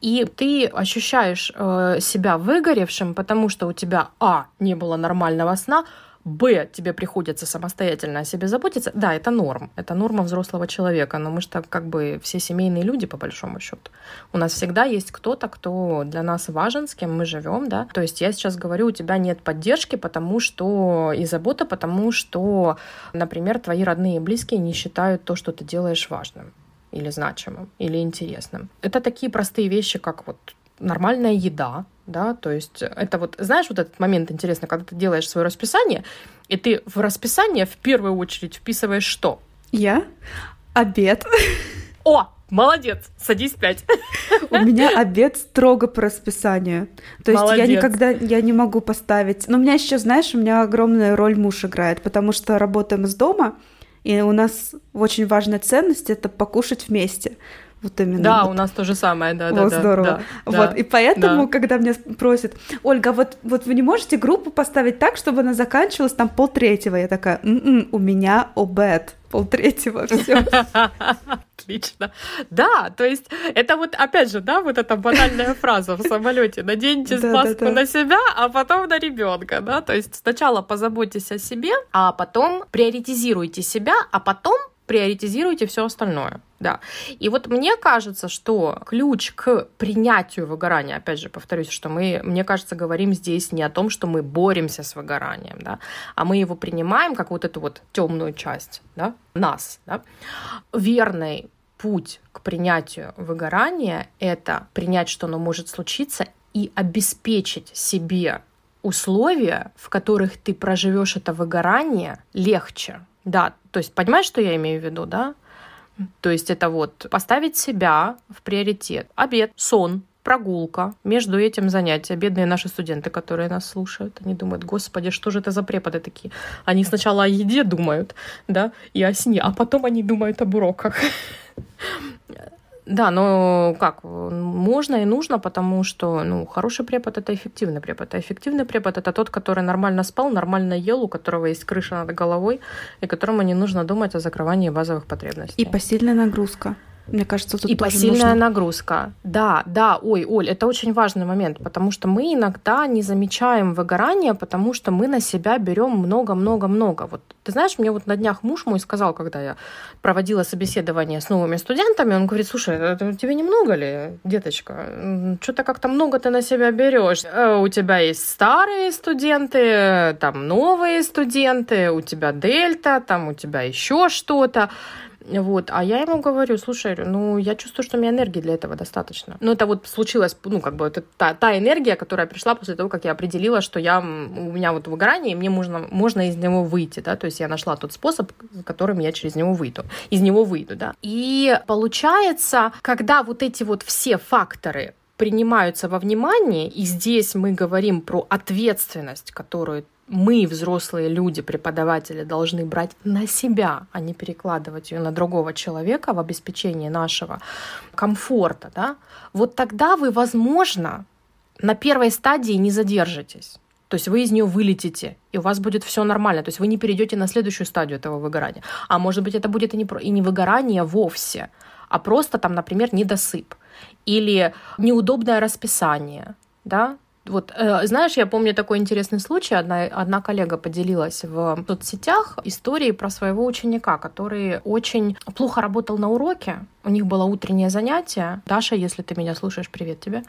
И ты ощущаешь э, себя выгоревшим, потому что у тебя, а, не было нормального сна, Б, тебе приходится самостоятельно о себе заботиться, да, это норм, это норма взрослого человека, но мы же так как бы все семейные люди по большому счету. У нас всегда есть кто-то, кто для нас важен, с кем мы живем, да. То есть я сейчас говорю, у тебя нет поддержки, потому что и забота, потому что, например, твои родные и близкие не считают то, что ты делаешь важным или значимым, или интересным. Это такие простые вещи, как вот нормальная еда, да, то есть это вот, знаешь, вот этот момент интересно, когда ты делаешь свое расписание, и ты в расписание в первую очередь вписываешь что? Я? Обед. О, Молодец, садись пять. У меня обед строго по расписанию. То есть Молодец. я никогда я не могу поставить. Но у меня еще, знаешь, у меня огромная роль муж играет, потому что работаем из дома, и у нас очень важная ценность это покушать вместе. Вот именно. Да, вот. у нас то же самое, да, да. Вот да, здорово. Да, вот, да, и поэтому, да. когда меня просят, Ольга, вот, вот вы не можете группу поставить так, чтобы она заканчивалась там полтретьего? Я такая, М-м, у меня обед полтретьего, все. <laughs> Отлично. Да, то есть это вот, опять же, да, вот эта банальная фраза в самолете. Наденьте маску на себя, а потом на ребенка, да. То есть сначала позаботьтесь о себе, а потом приоритизируйте себя, а потом приоритизируйте все остальное. Да. И вот мне кажется, что ключ к принятию выгорания, опять же, повторюсь, что мы, мне кажется, говорим здесь не о том, что мы боремся с выгоранием, да, а мы его принимаем как вот эту вот темную часть, да, нас, да. Верный путь к принятию выгорания — это принять, что оно может случиться, и обеспечить себе условия, в которых ты проживешь это выгорание легче, да, то есть понимаешь, что я имею в виду, да? То есть это вот поставить себя в приоритет. Обед, сон, прогулка, между этим занятия. Бедные наши студенты, которые нас слушают, они думают, господи, что же это за преподы такие? Они сначала о еде думают, да, и о сне, а потом они думают об уроках. Да, но как, можно и нужно, потому что, ну, хороший препод — это эффективный препод. А эффективный препод — это тот, который нормально спал, нормально ел, у которого есть крыша над головой, и которому не нужно думать о закрывании базовых потребностей. И посильная нагрузка. Мне кажется, тут и тоже посильная нужно... нагрузка. Да, да, ой, Оль, это очень важный момент, потому что мы иногда не замечаем выгорания, потому что мы на себя берем много-много-много. Вот ты знаешь, мне вот на днях муж мой сказал, когда я проводила собеседование с новыми студентами, он говорит, слушай, это тебе немного ли, деточка? Что-то как-то много ты на себя берешь. Э, у тебя есть старые студенты, там новые студенты, у тебя дельта, там у тебя еще что-то. Вот. А я ему говорю, слушай, ну, я чувствую, что у меня энергии для этого достаточно. Ну, это вот случилось, ну, как бы, это та, та энергия, которая пришла после того, как я определила, что я, у меня вот выгорание, и мне можно, можно из него выйти, да, то есть я нашла тот способ, которым я через него выйду, из него выйду, да. И получается, когда вот эти вот все факторы принимаются во внимание, и здесь мы говорим про ответственность, которую мы, взрослые люди, преподаватели, должны брать на себя, а не перекладывать ее на другого человека в обеспечении нашего комфорта, да, вот тогда вы, возможно, на первой стадии не задержитесь. То есть вы из нее вылетите, и у вас будет все нормально. То есть вы не перейдете на следующую стадию этого выгорания. А может быть, это будет и не, и не выгорание вовсе, а просто там, например, недосып или неудобное расписание, да, вот, э, знаешь, я помню такой интересный случай. Одна, одна коллега поделилась в соцсетях историей про своего ученика, который очень плохо работал на уроке. У них было утреннее занятие. Даша, если ты меня слушаешь, привет тебе.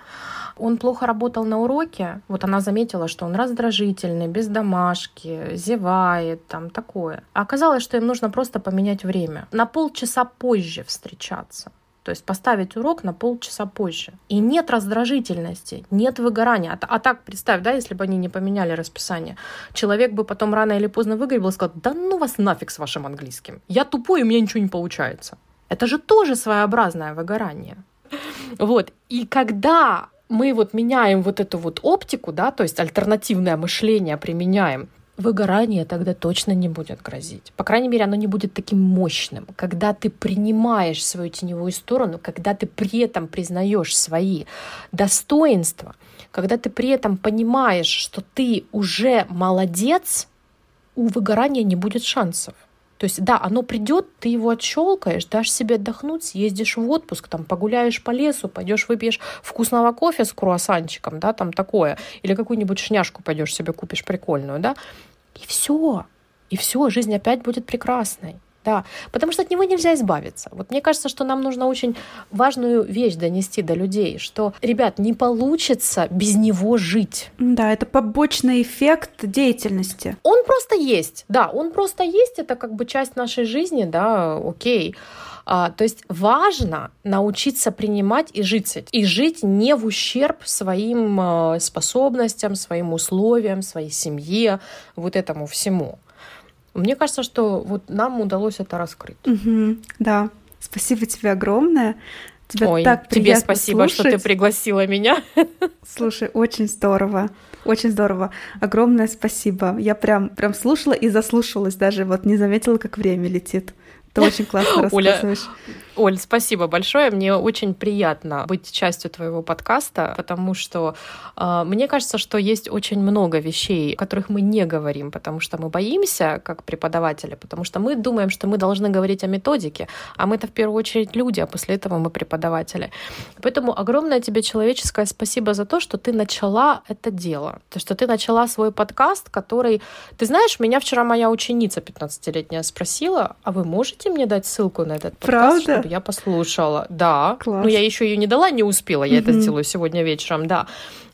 Он плохо работал на уроке. Вот она заметила, что он раздражительный, без домашки, зевает, там такое. А оказалось, что им нужно просто поменять время. На полчаса позже встречаться То есть поставить урок на полчаса позже. И нет раздражительности, нет выгорания. А, а так представь, да, если бы они не поменяли расписание, человек бы потом рано или поздно выгорел и сказал, да ну вас нафиг с вашим английским. Я тупой, у меня ничего не получается. Это же тоже своеобразное выгорание. Вот. И когда мы вот меняем вот эту вот оптику, да, то есть альтернативное мышление применяем, выгорание тогда точно не будет грозить. По крайней мере, оно не будет таким мощным. Когда ты принимаешь свою теневую сторону, когда ты при этом признаешь свои достоинства, когда ты при этом понимаешь, что ты уже молодец, у выгорания не будет шансов. То есть, да, оно придет, ты его отщелкаешь, дашь себе отдохнуть, съездишь в отпуск, там, погуляешь по лесу, пойдешь выпьешь вкусного кофе с круассанчиком, да, там такое, или какую-нибудь шняшку пойдешь себе купишь прикольную, да, и все, и все, жизнь опять будет прекрасной. Да, потому что от него нельзя избавиться. Вот мне кажется, что нам нужно очень важную вещь донести до людей, что, ребят, не получится без него жить. Да, это побочный эффект деятельности. Он просто есть, да, он просто есть, это как бы часть нашей жизни, да, окей. А, то есть важно научиться принимать и жить. И жить не в ущерб своим а, способностям, своим условиям, своей семье, вот этому всему. Мне кажется, что вот нам удалось это раскрыть. Угу, да. Спасибо тебе огромное. Тебе Ой, так тебе спасибо, слушать. что ты пригласила меня. Слушай, очень здорово. Очень здорово. Огромное спасибо. Я прям, прям слушала и заслушалась даже, вот не заметила, как время летит. Ты очень классно рассказываешь. Оль, спасибо большое. Мне очень приятно быть частью твоего подкаста, потому что э, мне кажется, что есть очень много вещей, о которых мы не говорим, потому что мы боимся, как преподаватели, потому что мы думаем, что мы должны говорить о методике, а мы-то в первую очередь люди, а после этого мы преподаватели. Поэтому огромное тебе человеческое спасибо за то, что ты начала это дело, то, что ты начала свой подкаст, который... Ты знаешь, меня вчера моя ученица 15-летняя спросила, а вы можете мне дать ссылку на этот подкаст, Правда? Чтобы я послушала. Да. Класс. Ну, я еще ее не дала, не успела. Я угу. это сделаю сегодня вечером, да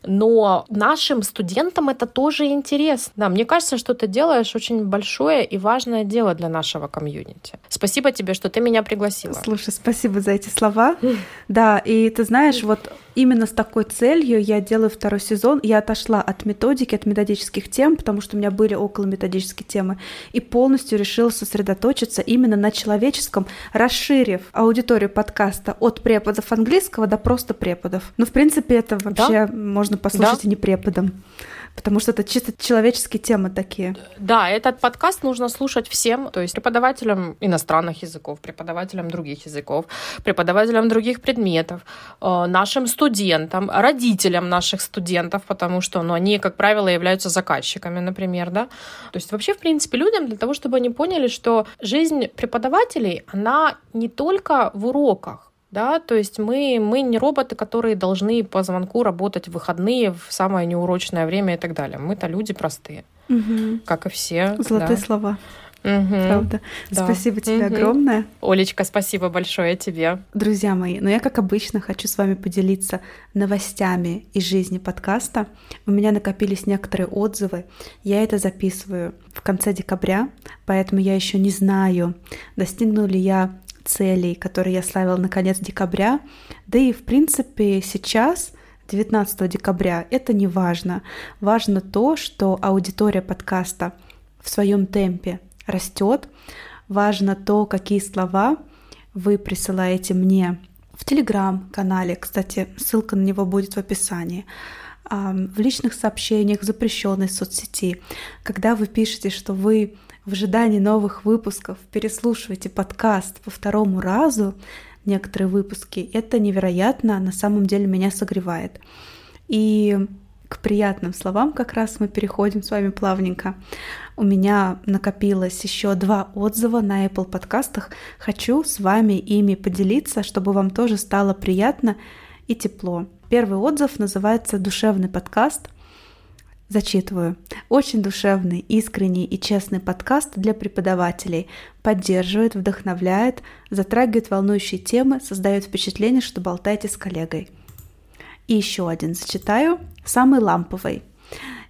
но нашим студентам это тоже интересно. Да, мне кажется, что ты делаешь очень большое и важное дело для нашего комьюнити. Спасибо тебе, что ты меня пригласила. Слушай, спасибо за эти слова. <laughs> Да, и ты знаешь, вот именно с такой целью я делаю второй сезон. Я отошла от методики, от методических тем, потому что у меня были около методические темы, и полностью решила сосредоточиться именно на человеческом, расширив аудиторию подкаста от преподов английского до просто преподов. Ну, в принципе, это вообще да? можно послушать да? и не преподом потому что это чисто человеческие темы такие. Да, этот подкаст нужно слушать всем, то есть преподавателям иностранных языков, преподавателям других языков, преподавателям других предметов, э, нашим студентам, родителям наших студентов, потому что ну, они, как правило, являются заказчиками, например, да. То есть вообще, в принципе, людям для того, чтобы они поняли, что жизнь преподавателей, она не только в уроках, да, то есть мы, мы не роботы, которые должны по звонку работать в выходные в самое неурочное время и так далее. Мы-то люди простые, угу. как и все. Золотые да. слова. Угу. Правда. Да. Спасибо тебе угу. огромное. Олечка, спасибо большое тебе. Друзья мои, ну я, как обычно, хочу с вами поделиться новостями из жизни подкаста. У меня накопились некоторые отзывы. Я это записываю в конце декабря, поэтому я еще не знаю, достигну ли я целей, которые я ставила на конец декабря. Да и, в принципе, сейчас, 19 декабря, это не важно. Важно то, что аудитория подкаста в своем темпе растет. Важно то, какие слова вы присылаете мне в телеграм-канале. Кстати, ссылка на него будет в описании в личных сообщениях запрещенной соцсети, когда вы пишете, что вы в ожидании новых выпусков переслушиваете подкаст по второму разу, некоторые выпуски, это невероятно, на самом деле меня согревает. И к приятным словам как раз мы переходим с вами плавненько. У меня накопилось еще два отзыва на Apple подкастах. Хочу с вами ими поделиться, чтобы вам тоже стало приятно и тепло. Первый отзыв называется «Душевный подкаст». Зачитываю. Очень душевный, искренний и честный подкаст для преподавателей. Поддерживает, вдохновляет, затрагивает волнующие темы, создает впечатление, что болтаете с коллегой. И еще один зачитаю. Самый ламповый.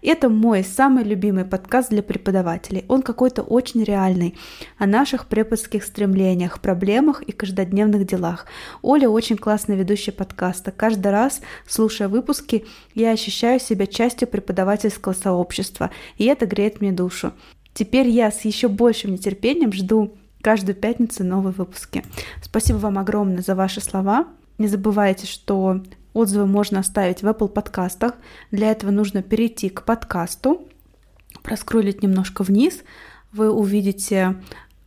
Это мой самый любимый подкаст для преподавателей. Он какой-то очень реальный, о наших преподских стремлениях, проблемах и каждодневных делах. Оля очень классная ведущая подкаста. Каждый раз, слушая выпуски, я ощущаю себя частью преподавательского сообщества, и это греет мне душу. Теперь я с еще большим нетерпением жду каждую пятницу новые выпуски. Спасибо вам огромное за ваши слова. Не забывайте, что отзывы можно оставить в Apple подкастах. Для этого нужно перейти к подкасту, проскролить немножко вниз. Вы увидите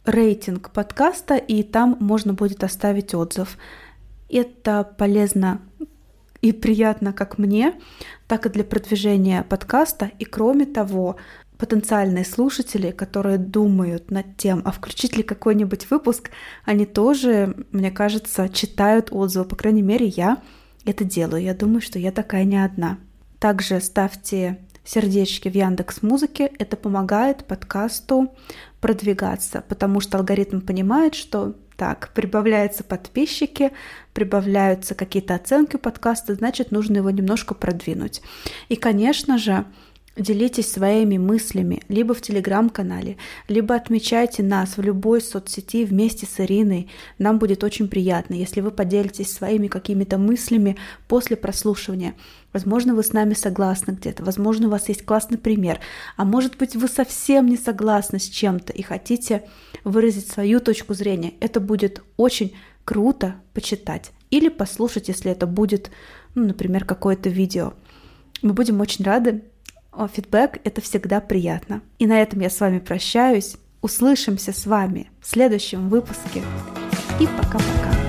рейтинг подкаста, и там можно будет оставить отзыв. Это полезно и приятно как мне, так и для продвижения подкаста. И кроме того, потенциальные слушатели, которые думают над тем, а включить ли какой-нибудь выпуск, они тоже, мне кажется, читают отзывы. По крайней мере, я это делаю. Я думаю, что я такая не одна. Также ставьте сердечки в Яндекс Музыке. Это помогает подкасту продвигаться, потому что алгоритм понимает, что так, прибавляются подписчики, прибавляются какие-то оценки подкаста, значит, нужно его немножко продвинуть. И, конечно же, Делитесь своими мыслями либо в телеграм-канале, либо отмечайте нас в любой соцсети вместе с Ириной. Нам будет очень приятно, если вы поделитесь своими какими-то мыслями после прослушивания. Возможно, вы с нами согласны где-то, возможно, у вас есть классный пример, а может быть, вы совсем не согласны с чем-то и хотите выразить свою точку зрения. Это будет очень круто почитать или послушать, если это будет, ну, например, какое-то видео. Мы будем очень рады фидбэк — это всегда приятно. И на этом я с вами прощаюсь. Услышимся с вами в следующем выпуске. И пока-пока.